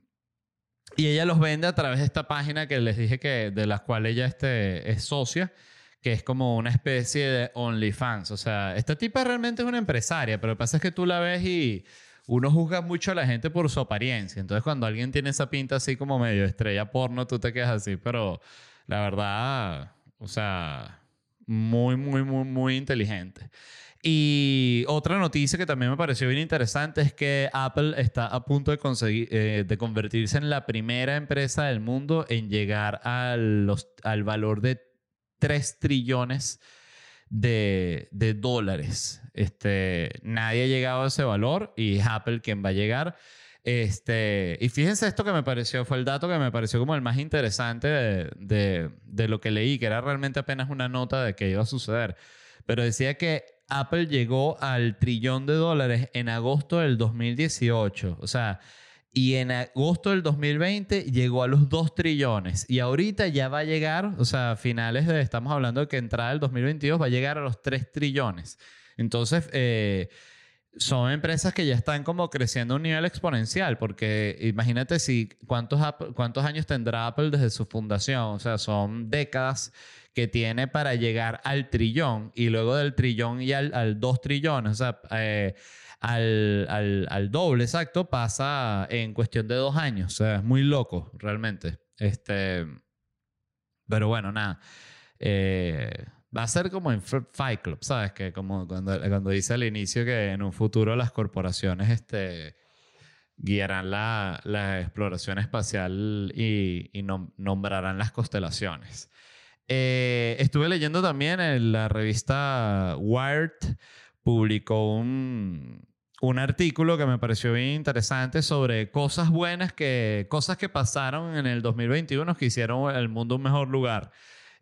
y ella los vende a través de esta página que les dije que de la cual ella este, es socia, que es como una especie de OnlyFans. O sea, esta tipa realmente es una empresaria, pero lo que pasa es que tú la ves y uno juzga mucho a la gente por su apariencia. Entonces, cuando alguien tiene esa pinta así como medio estrella porno, tú te quedas así, pero la verdad, o sea, muy, muy, muy, muy inteligente. Y otra noticia que también me pareció bien interesante es que Apple está a punto de conseguir eh, de convertirse en la primera empresa del mundo en llegar a al valor de 3 trillones de, de, dólares. Este, nadie ha llegado a ese valor y es Apple quien va a llegar. Este, y fíjense esto que me pareció, fue el dato que me pareció como el más interesante de, de, lo que leí, que era realmente apenas una nota de que iba a suceder. Pero decía que Apple llegó al trillón de dólares en agosto del 2018. O sea, y en agosto del 2020 llegó a los 2 trillones. Y ahorita ya va a llegar, o sea, a finales de, estamos hablando de que entrada del 2022 va a llegar a los 3 trillones. Entonces, eh, son empresas que ya están como creciendo a un nivel exponencial, porque imagínate si cuántos, cuántos años tendrá Apple desde su fundación, o sea, son décadas que tiene para llegar al trillón y luego del trillón y al, dos trillones, o sea, eh, al, al, doble exacto, pasa en cuestión de dos años, o sea, es muy loco realmente. Este, pero bueno, nada. Eh, Va a ser como en Fight Club, ¿sabes? Que como cuando, cuando dice al inicio que en un futuro las corporaciones este, guiarán la, la exploración espacial y, y nombrarán las constelaciones. Eh, estuve leyendo también en la revista Wired, publicó un, un artículo que me pareció bien interesante sobre cosas buenas que, cosas que pasaron en el 2021 que hicieron el mundo un mejor lugar.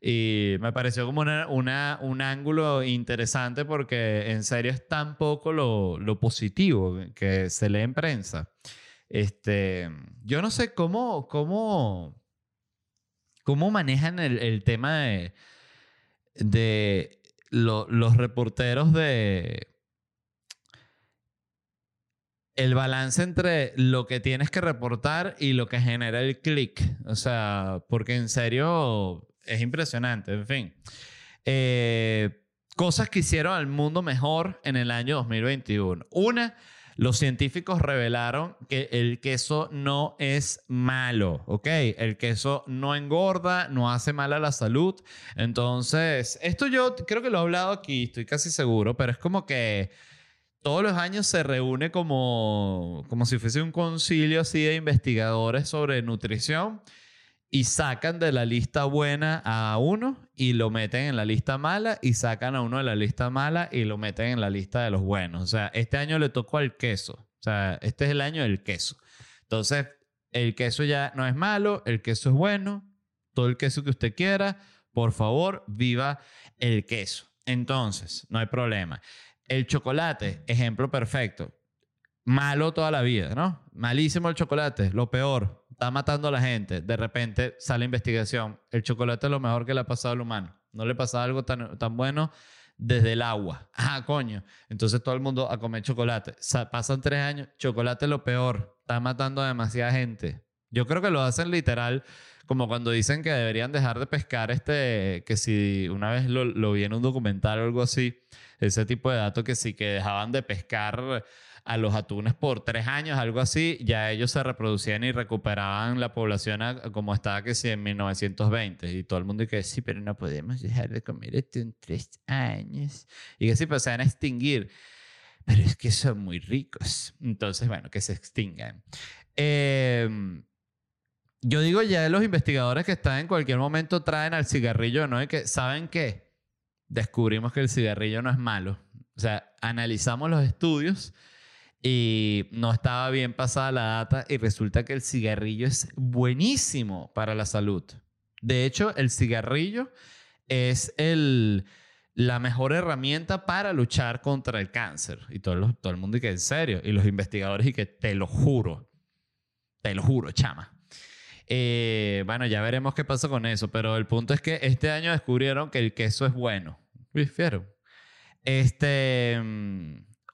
Y me pareció como una, un ángulo interesante porque en serio es tan poco lo, lo positivo que se lee en prensa. Este, yo no sé cómo, cómo, cómo manejan el, tema de, de los reporteros de el balance entre lo que tienes que reportar y lo que genera el click. O sea, porque en serio es impresionante, en fin. Eh, cosas que hicieron al mundo mejor en el año 2021. Una, los científicos revelaron que el queso no es malo, ¿ok? El queso no engorda, no hace mal a la salud. Entonces, esto yo creo que lo he hablado aquí, estoy casi seguro, pero es como que todos los años se reúne como, como si fuese un concilio así de investigadores sobre nutrición y sacan de la lista buena a uno y lo meten en la lista mala y sacan a uno de la lista mala y lo meten en la lista de los buenos. O sea, este año le tocó al queso. O sea, este es el año del queso. Entonces, el queso ya no es malo, el queso es bueno, todo el queso que usted quiera, por favor, viva el queso. Entonces, no hay problema. El chocolate, ejemplo perfecto malo toda la vida, ¿no? Malísimo el chocolate, lo peor. Está matando a la gente. De repente sale investigación. El chocolate es lo mejor que le ha pasado al humano. No le pasa algo tan, tan bueno desde el agua. Ah, coño. Entonces todo el mundo a comer chocolate. pasan tres años, chocolate es lo peor. Está matando a demasiada gente. Yo creo que lo hacen literal, como cuando dicen que deberían dejar de pescar este, que si una vez lo, lo vi en un documental o algo así, ese tipo de datos que sí que dejaban de pescar a los atunes por tres años, algo así, ya ellos se reproducían y recuperaban la población como estaba que sí en 1920. Y todo el mundo que sí, pero no podemos dejar de comer en tres años. Y que sí, pues se van a extinguir. Pero es que son muy ricos. Entonces, bueno, que se extingan. Em, yo digo ya los investigadores que están en cualquier momento traen al cigarrillo, ¿no? Y que, ¿saben qué? Descubrimos que el cigarrillo no es malo. O sea, analizamos los estudios y no estaba bien pasada la data y resulta que el cigarrillo es buenísimo para la salud. De hecho, el cigarrillo es el, la mejor herramienta para luchar contra el cáncer. Y todo, todo el mundo dice, en serio. Y los investigadores y que te lo juro. Te lo juro, chama. Eh, bueno, ya veremos qué pasa con eso. Pero el punto es que este año descubrieron que el queso es bueno. ¿Vieron? Este...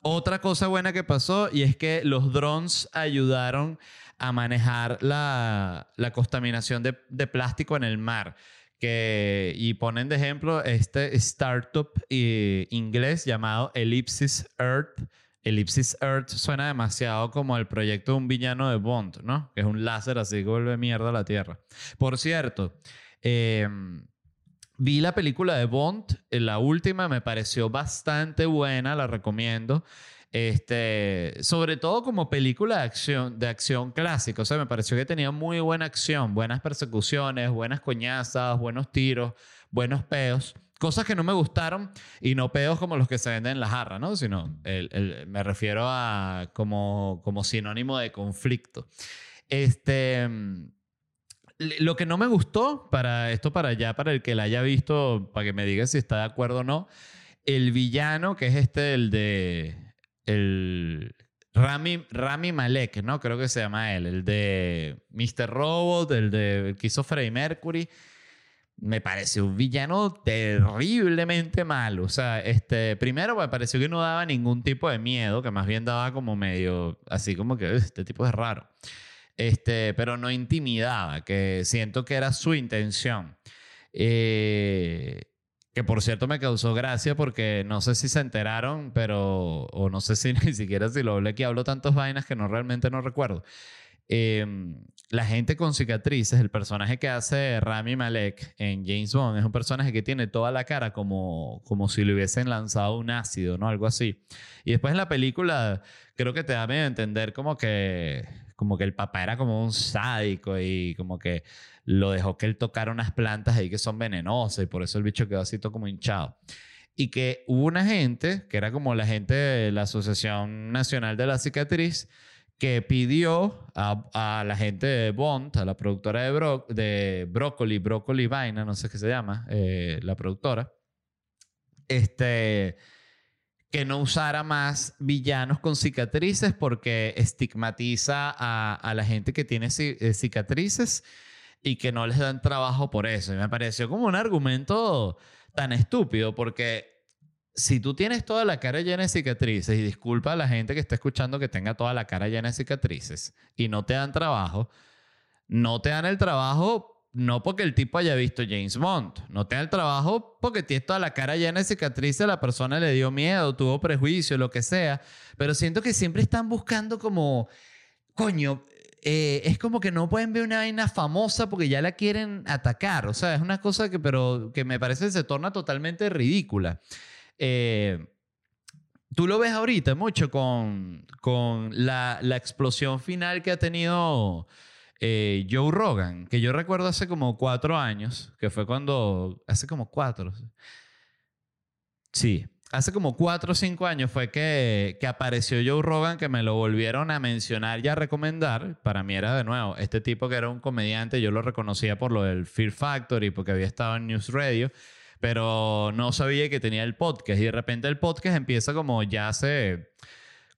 Otra cosa buena que pasó y es que los drones ayudaron a manejar la, contaminación de, plástico en el mar. Que, y ponen de ejemplo este startup eh, inglés llamado Ellipsis Earth. Ellipsis Earth suena demasiado como el proyecto de un villano de Bond, ¿no? Que es un láser así que vuelve mierda a la Tierra. Por cierto, em, Vi la película de Bond, eh, la última, me pareció bastante buena, la recomiendo. Este, sobre todo como película de acción, de acción clásica. O sea, me pareció que tenía muy buena acción, buenas persecuciones, buenas coñazas, buenos tiros, buenos peos. Cosas que no me gustaron y no peos como los que se venden en la jarra, ¿no? Sino me refiero a como, como sinónimo de conflicto. Este lo que no me gustó, para esto para allá, para el que la haya visto, para que me diga si está de acuerdo o no, el villano, que es este, el de. El. Rami, Rami Malek, ¿no? Creo que se llama él. El de Mr. Robot, el de que hizo Mercury. Me pareció un villano terriblemente malo. O sea, este, primero me pareció que no daba ningún tipo de miedo, que más bien daba como medio, así como que este tipo es raro este, pero no intimidaba, que siento que era su intención. Eh, que por cierto me causó gracia porque no sé si se enteraron, pero, o no sé si ni siquiera si lo hablé que hablo tantas vainas que no realmente no recuerdo. Em, la gente con cicatrices, el personaje que hace Rami Malek en James Bond, es un personaje que tiene toda la cara como, como si le hubiesen lanzado un ácido, ¿no? Algo así. Y después en la película creo que te da a entender como que como que el papá era como un sádico y como que lo dejó que él tocara unas plantas ahí que son venenosas y por eso el bicho quedó así todo como hinchado. Y que hubo una gente, que era como la gente de la Asociación Nacional de la Cicatriz, que pidió a, la gente de Bond, a la productora de, Bro, de Broccoli, Broccoli Vaina, no sé qué se llama, eh, la productora, este que no usara más villanos con cicatrices porque estigmatiza a, la gente que tiene eh, cicatrices y que no les dan trabajo por eso. Y me pareció como un argumento tan estúpido porque si tú tienes toda la cara llena de cicatrices, y disculpa a la gente que está escuchando que tenga toda la cara llena de cicatrices y no te dan trabajo, no te dan el trabajo no porque el tipo haya visto James Bond, no te da el trabajo porque tienes toda la cara llena de cicatrices, la persona le dio miedo, tuvo prejuicio, lo que sea, pero siento que siempre están buscando como, coño, eh, es como que no pueden ver una vaina famosa porque ya la quieren atacar, o sea, es una cosa que, pero, que me parece que se torna totalmente ridícula. Eh, tú lo ves ahorita mucho con, con la, la explosión final que ha tenido eh, Joe Rogan, que yo recuerdo hace como cuatro años, que fue cuando, hace como cuatro, sí, hace como cuatro o cinco años fue que, que apareció Joe Rogan, que me lo volvieron a mencionar y a recomendar. Para mí era de nuevo, este tipo que era un comediante, yo lo reconocía por lo del Fear Factory, porque había estado en News Radio, pero no sabía que tenía el podcast. Y de repente el podcast empieza como ya hace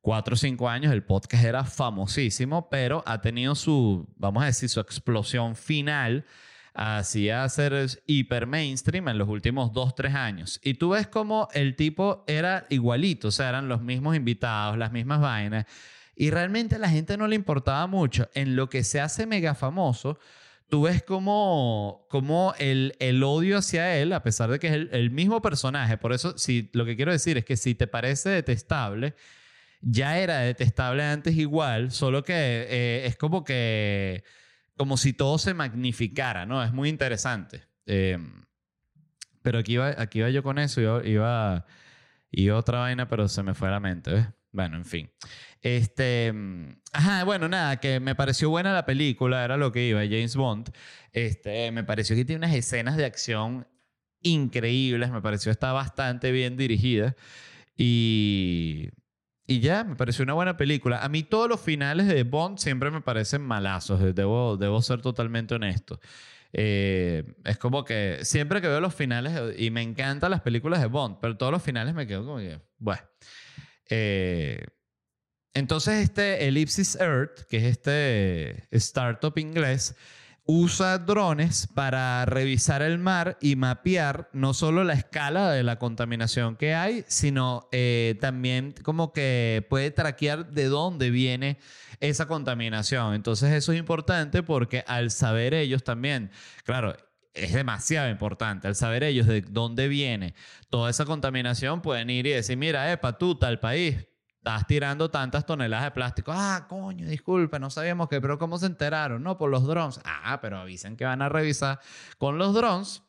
cuatro o cinco años el podcast era famosísimo, pero ha tenido su, vamos a decir, su explosión final hacia ser hiper mainstream en los últimos dos, tres años. Y tú ves como el tipo era igualito, o sea, eran los mismos invitados, las mismas vainas. Y realmente a la gente no le importaba mucho. En lo que se hace mega famoso, tú ves como, como el, el odio hacia él, a pesar de que es el, mismo personaje. Por eso, si, lo que quiero decir es que si te parece detestable, ya era detestable antes igual, solo que eh, es como que, como si todo se magnificara, ¿no? Es muy interesante. Eh, pero aquí iba, aquí iba yo con eso, iba, iba, iba otra vaina, pero se me fue a la mente, ¿ves? Bueno, en fin. Este, mm, ajá, bueno, nada, que me pareció buena la película, era lo que iba, James Bond. Este, me pareció que tiene unas escenas de acción increíbles, me pareció está bastante bien dirigida y y ya, me pareció una buena película. A mí todos los finales de Bond siempre me parecen malazos, debo, debo ser totalmente honesto. Eh, es como que siempre que veo los finales, y me encantan las películas de Bond, pero todos los finales me quedo como que, bueno. Eh, entonces este Ellipsis Earth, que es este startup inglés, usa drones para revisar el mar y mapear no solo la escala de la contaminación que hay, sino eh, también como que puede traquear de dónde viene esa contaminación. Entonces eso es importante porque al saber ellos también, claro, es demasiado importante. Al saber ellos de dónde viene toda esa contaminación, pueden ir y decir, mira, epa, tú, tal país, estás tirando tantas toneladas de plástico. Ah, coño, disculpe, no sabíamos que, pero ¿cómo se enteraron? No, por los drones. Ah, pero avisen que van a revisar con los drones.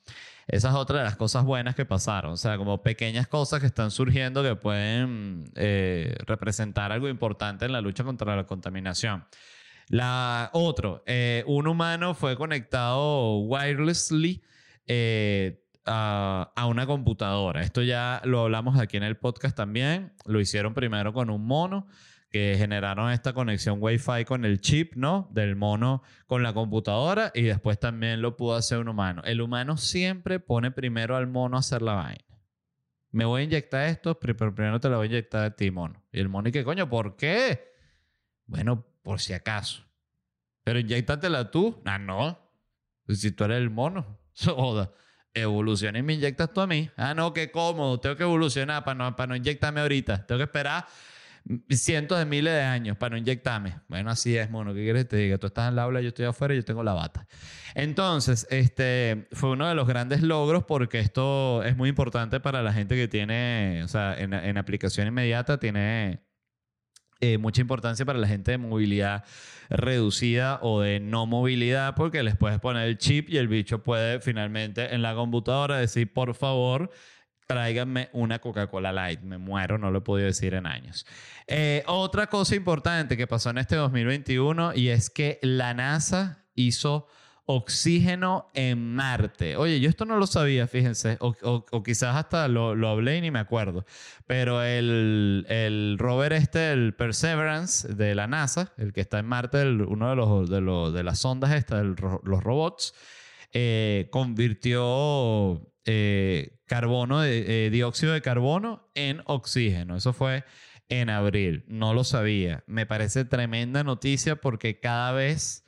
Esa es otra de las cosas buenas que pasaron. O sea, como pequeñas cosas que están surgiendo que pueden eh, representar algo importante en la lucha contra la contaminación. La otro, eh, un humano fue conectado wirelessly eh, a, una computadora. Esto ya lo hablamos aquí en el podcast también. Lo hicieron primero con un mono que generaron esta conexión Wi-Fi con el chip, ¿no? Del mono con la computadora y después también lo pudo hacer un humano. El humano siempre pone primero al mono a hacer la vaina. Me voy a inyectar esto, pero primero te lo voy a inyectar a ti, mono. Y el mono, ¿y qué coño? ¿Por qué? Bueno, por si acaso. Pero inyectatela tú. Ah, no. Si tú eres el mono. Joda. Evoluciona y me inyectas tú a mí. Ah, no, qué cómodo. Tengo que evolucionar para no, para no inyectarme ahorita. Tengo que esperar cientos de miles de años para no inyectarme. Bueno, así es, mono. ¿Qué quieres que te diga? Tú estás en la aula, yo estoy afuera y yo tengo la bata. Entonces, este fue uno de los grandes logros porque esto es muy importante para la gente que tiene, o sea, en, en aplicación inmediata tiene eh, mucha importancia para la gente de movilidad reducida o de no movilidad porque les puedes poner el chip y el bicho puede finalmente en la computadora decir, por favor, tráiganme una Coca-Cola Light. Me muero, no lo he podido decir en años. Eh, otra cosa importante que pasó en este 2021 y es que la NASA hizo oxígeno en Marte. Oye, yo esto no lo sabía, fíjense, o, quizás hasta lo, lo, hablé y ni me acuerdo, pero el, el, rover este, el Perseverance de la NASA, el que está en Marte, uno de, los, de, de las sondas estas, los robots, eh, convirtió eh, carbono, eh, dióxido de carbono en oxígeno. Eso fue en abril. No lo sabía. Me parece tremenda noticia porque cada vez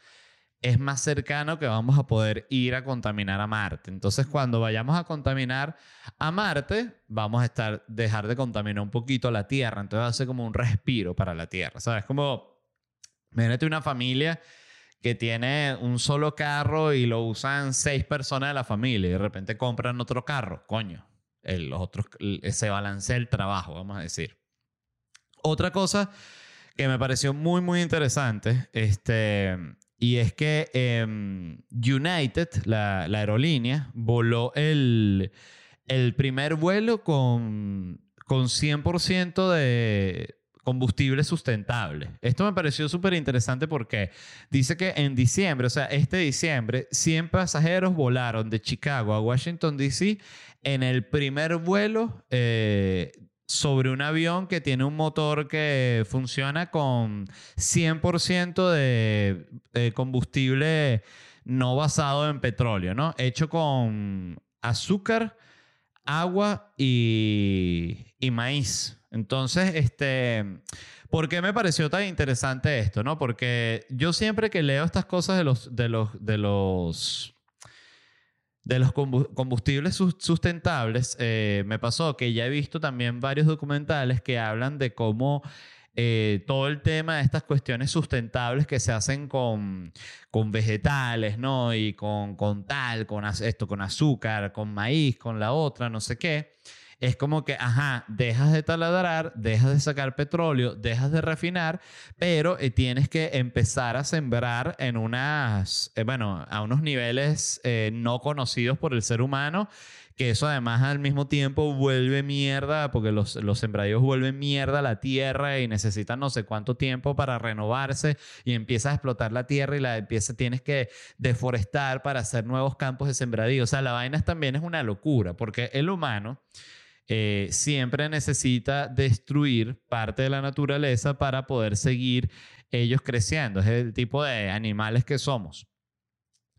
es más cercano que vamos a poder ir a contaminar a Marte. Entonces, cuando vayamos a contaminar a Marte, vamos a estar, dejar de contaminar un poquito la Tierra. Entonces, va a ser como un respiro para la Tierra. ¿Sabes? Como, imagínate una familia que tiene un solo carro y lo usan seis personas de la familia y de repente compran otro carro. Coño, los otros, se balancea el trabajo, vamos a decir. Otra cosa que me pareció muy, muy interesante, este, y es que em, United, la, aerolínea, voló el, primer vuelo con, con 100% de combustible sustentable. Esto me pareció súper interesante porque dice que en diciembre, o sea, este diciembre, 100 pasajeros volaron de Chicago a Washington, D.C. en el primer vuelo eh, sobre un avión que tiene un motor que funciona con 100% de, combustible no basado en petróleo, ¿no? Hecho con azúcar, agua y, maíz. Entonces, este, ¿por qué me pareció tan interesante esto, no? Porque yo siempre que leo estas cosas de los, de los, de los de los combustibles sustentables, eh, me pasó que ya he visto también varios documentales que hablan de cómo eh, todo el tema de estas cuestiones sustentables que se hacen con, con vegetales, ¿no? Y con, con tal, con esto, con azúcar, con maíz, con la otra, no sé qué es como que, ajá, dejas de taladrar, dejas de sacar petróleo, dejas de refinar, pero eh, tienes que empezar a sembrar en unas, eh, bueno, a unos niveles eh, no conocidos por el ser humano que eso además al mismo tiempo vuelve mierda, porque los, los sembradíos vuelven mierda a la tierra y necesitan no sé cuánto tiempo para renovarse y empiezas a explotar la tierra y la empieza, tienes que deforestar para hacer nuevos campos de sembradíos. O sea, la vaina también es una locura, porque el humano eh, siempre necesita destruir parte de la naturaleza para poder seguir ellos creciendo. Es el tipo de animales que somos.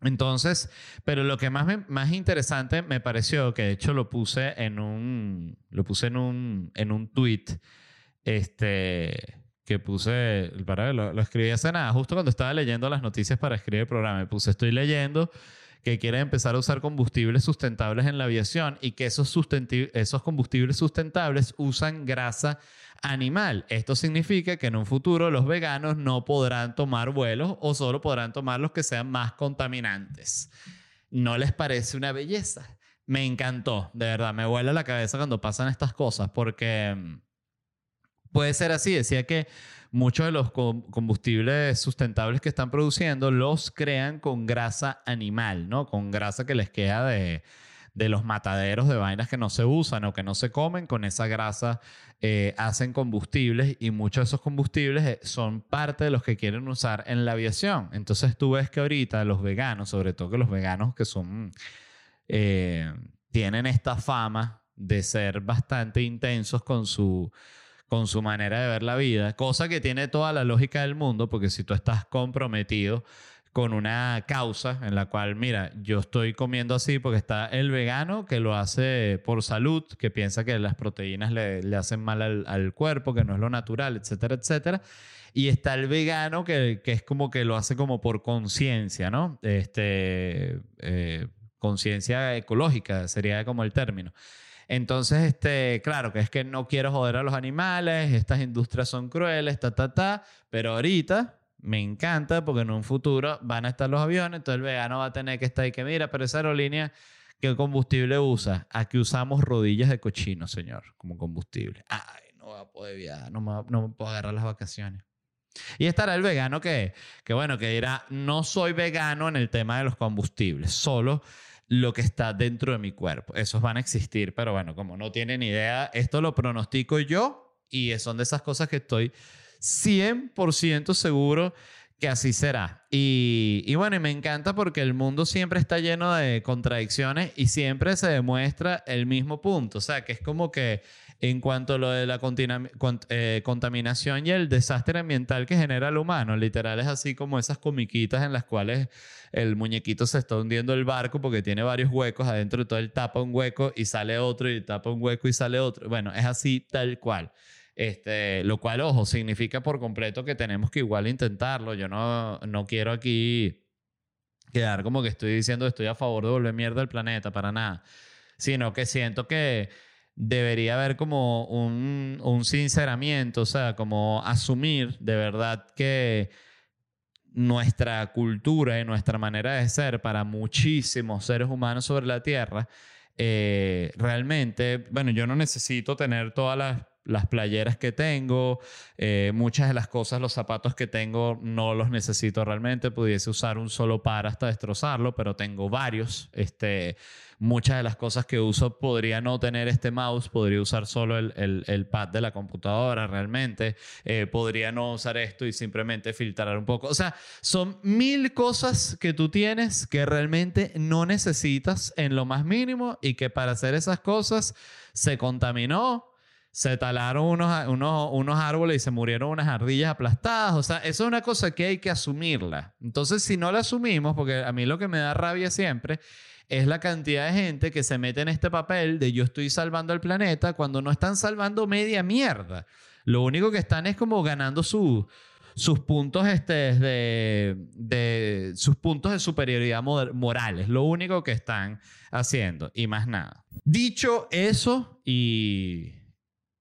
Entonces, pero lo que más, más interesante me pareció, que de hecho lo puse en un, lo puse en un, en un tweet, este, que puse, para lo, lo escribí hace nada, justo cuando estaba leyendo las noticias para escribir el programa, me puse, estoy leyendo que quieren empezar a usar combustibles sustentables en la aviación y que esos, esos combustibles sustentables usan grasa animal. Esto significa que en un futuro los veganos no podrán tomar vuelos o solo podrán tomar los que sean más contaminantes. ¿No les parece una belleza? Me encantó, de verdad, me vuela la cabeza cuando pasan estas cosas porque mm, puede ser así. Decía que muchos de los combustibles sustentables que están produciendo los crean con grasa animal, ¿no? Con grasa que les queda de, los mataderos de vainas que no se usan o que no se comen, con esa grasa eh, hacen combustibles y muchos de esos combustibles eh, son parte de los que quieren usar en la aviación. Entonces tú ves que ahorita los veganos, sobre todo que los veganos que son, eh, tienen esta fama de ser bastante intensos con su con su manera de ver la vida, cosa que tiene toda la lógica del mundo, porque si tú estás comprometido con una causa en la cual, mira, yo estoy comiendo así porque está el vegano que lo hace por salud, que piensa que las proteínas le, hacen mal al, cuerpo, que no es lo natural, etcétera, etcétera. Y está el vegano que, que es como que lo hace como por conciencia, ¿no? Este, eh, conciencia ecológica sería como el término. Entonces, este, claro, que es que no quiero joder a los animales, estas industrias son crueles, ta, ta, ta, pero ahorita me encanta porque en un futuro van a estar los aviones, entonces el vegano va a tener que estar ahí que mira, pero esa aerolínea, ¿qué combustible usa? Aquí usamos rodillas de cochino, señor, como combustible. Ay, no voy a poder viajar, no me, no me puedo agarrar las vacaciones. Y estará el vegano que, que, bueno, que dirá, no soy vegano en el tema de los combustibles, solo lo que está dentro de mi cuerpo. Esos van a existir, pero bueno, como no tienen idea, esto lo pronostico yo y son de esas cosas que estoy 100% seguro que así será. Y, y, bueno, me encanta porque el mundo siempre está lleno de contradicciones y siempre se demuestra el mismo punto. O sea, que es como que en cuanto a lo de la eh, contaminación y el desastre ambiental que genera el humano. Literal es así como esas comiquitas en las cuales el muñequito se está hundiendo el barco porque tiene varios huecos adentro y todo él tapa un hueco y sale otro y tapa un hueco y sale otro. Bueno, es así tal cual. Este, lo cual, ojo, significa por completo que tenemos que igual intentarlo. Yo no, no quiero aquí quedar como que estoy diciendo estoy a favor de volver mierda al planeta, para nada. Sino que siento que debería haber como un, un sinceramiento, o sea, como asumir de verdad que nuestra cultura y nuestra manera de ser para muchísimos seres humanos sobre la Tierra, eh, realmente, bueno, yo no necesito tener todas las las playeras que tengo, eh, muchas de las cosas, los zapatos que tengo no los necesito realmente, pudiese usar un solo par hasta destrozarlo, pero tengo varios. Este, muchas de las cosas que uso podría no tener este mouse, podría usar solo el, el, pad de la computadora realmente, eh, podría no usar esto y simplemente filtrar un poco. O sea, son mil cosas que tú tienes que realmente no necesitas en lo más mínimo y que para hacer esas cosas se contaminó se talaron unos, unos, unos árboles y se murieron unas ardillas aplastadas. O sea, eso es una cosa que hay que asumirla. Entonces, si no la asumimos, porque a mí lo que me da rabia siempre es la cantidad de gente que se mete en este papel de yo estoy salvando al planeta cuando no están salvando media mierda. Lo único que están es como ganando su, sus puntos este, de, de sus puntos de superioridad morales. Lo único que están haciendo y más nada. Dicho eso y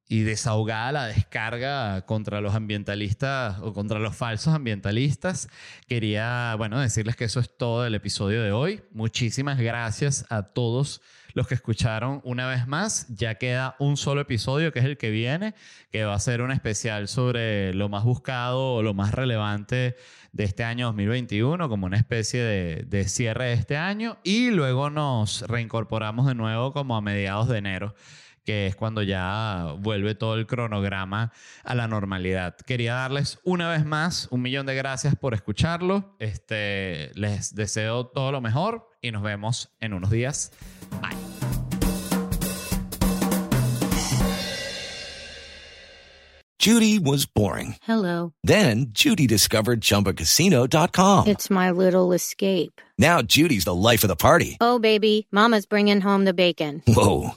y desahogada la descarga contra los ambientalistas o contra los falsos ambientalistas. Quería, bueno, decirles que eso es todo el episodio de hoy. Muchísimas gracias a todos los que escucharon una vez más. Ya queda un solo episodio, que es el que viene, que va a ser un especial sobre lo más buscado o lo más relevante de este año 2021, como una especie de, de cierre de este año. Y luego nos reincorporamos de nuevo como a mediados de enero que es cuando ya vuelve todo el cronograma a la normalidad. Quería darles una vez más un millón de gracias por escucharlo. Este, les deseo todo lo mejor y nos vemos en unos días. Bye. Judy was boring. Hello. Then Judy discovered chumbacasino.com. It's my little escape. Now Judy's the life of the party. Oh, baby, Mama's bringing home the bacon. Whoa.